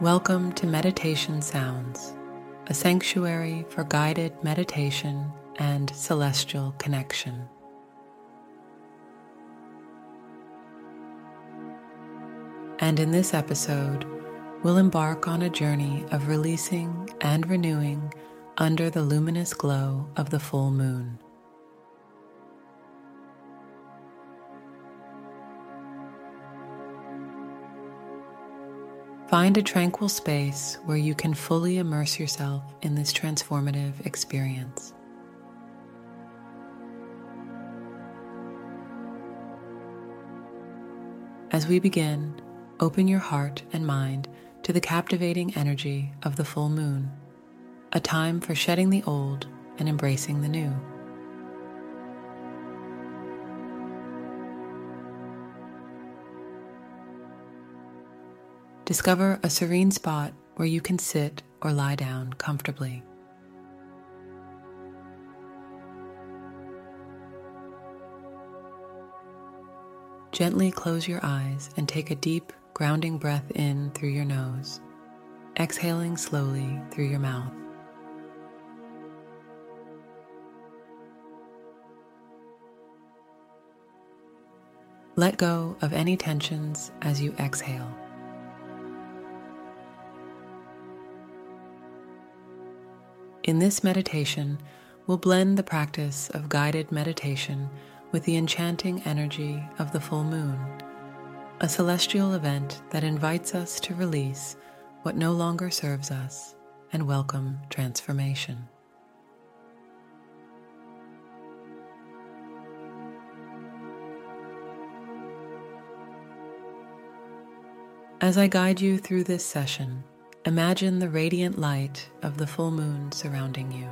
Welcome to Meditation Sounds, a sanctuary for guided meditation and celestial connection. And in this episode, we'll embark on a journey of releasing and renewing under the luminous glow of the full moon. Find a tranquil space where you can fully immerse yourself in this transformative experience. As we begin, open your heart and mind to the captivating energy of the full moon, a time for shedding the old and embracing the new. Discover a serene spot where you can sit or lie down comfortably. Gently close your eyes and take a deep, grounding breath in through your nose, exhaling slowly through your mouth. Let go of any tensions as you exhale. In this meditation, we'll blend the practice of guided meditation with the enchanting energy of the full moon, a celestial event that invites us to release what no longer serves us and welcome transformation. As I guide you through this session, Imagine the radiant light of the full moon surrounding you.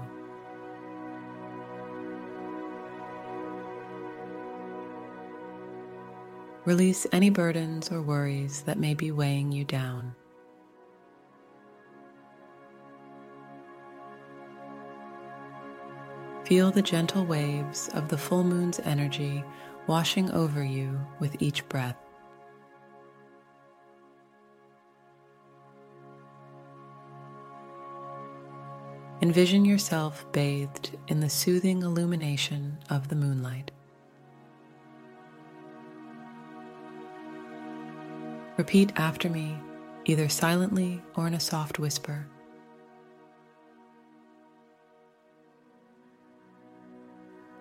Release any burdens or worries that may be weighing you down. Feel the gentle waves of the full moon's energy washing over you with each breath. Envision yourself bathed in the soothing illumination of the moonlight. Repeat after me, either silently or in a soft whisper.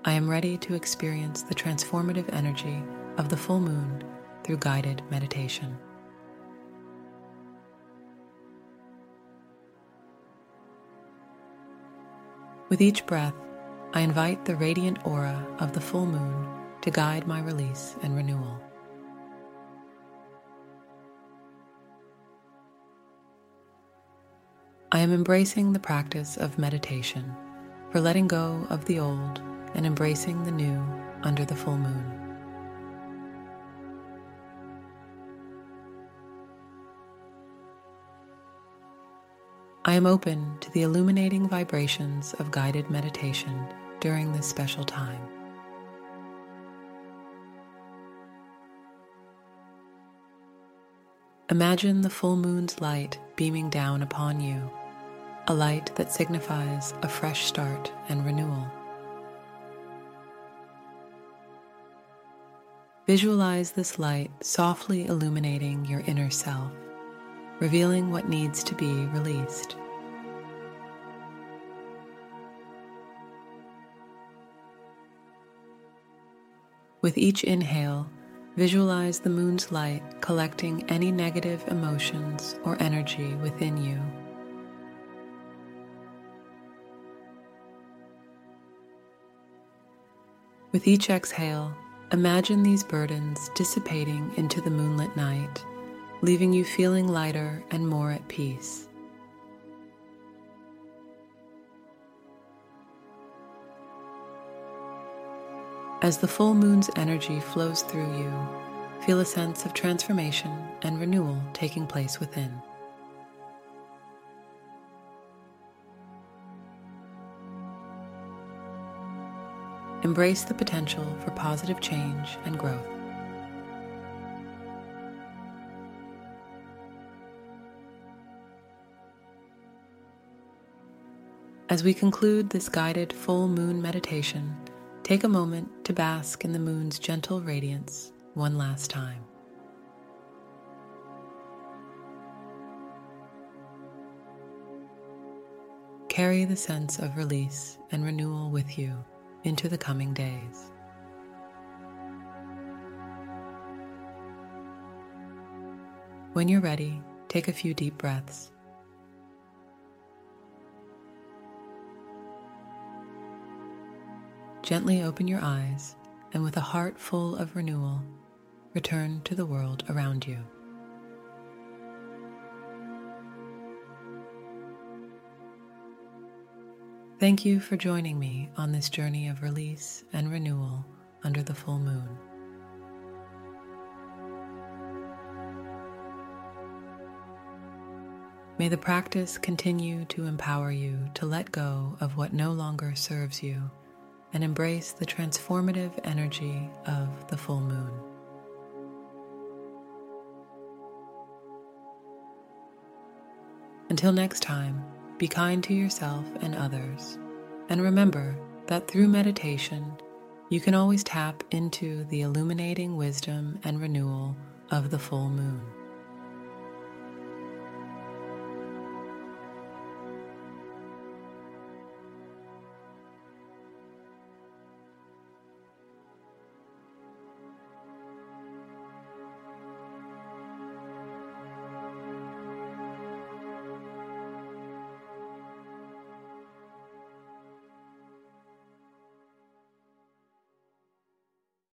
I am ready to experience the transformative energy of the full moon through guided meditation. With each breath, I invite the radiant aura of the full moon to guide my release and renewal. I am embracing the practice of meditation for letting go of the old and embracing the new under the full moon. I am open to the illuminating vibrations of guided meditation during this special time. Imagine the full moon's light beaming down upon you, a light that signifies a fresh start and renewal. Visualize this light softly illuminating your inner self revealing what needs to be released. With each inhale, visualize the moon's light collecting any negative emotions or energy within you. With each exhale, imagine these burdens dissipating into the moonlit night, leaving you feeling lighter and more at peace. As the full moon's energy flows through you, feel a sense of transformation and renewal taking place within. Embrace the potential for positive change and growth. As we conclude this guided full moon meditation, take a moment to bask in the moon's gentle radiance one last time. Carry the sense of release and renewal with you into the coming days. When you're ready, take a few deep breaths. Gently open your eyes and, with a heart full of renewal, return to the world around you. Thank you for joining me on this journey of release and renewal under the full moon. May the practice continue to empower you to let go of what no longer serves you and embrace the transformative energy of the full moon. Until next time, be kind to yourself and others, and remember that through meditation, you can always tap into the illuminating wisdom and renewal of the full moon.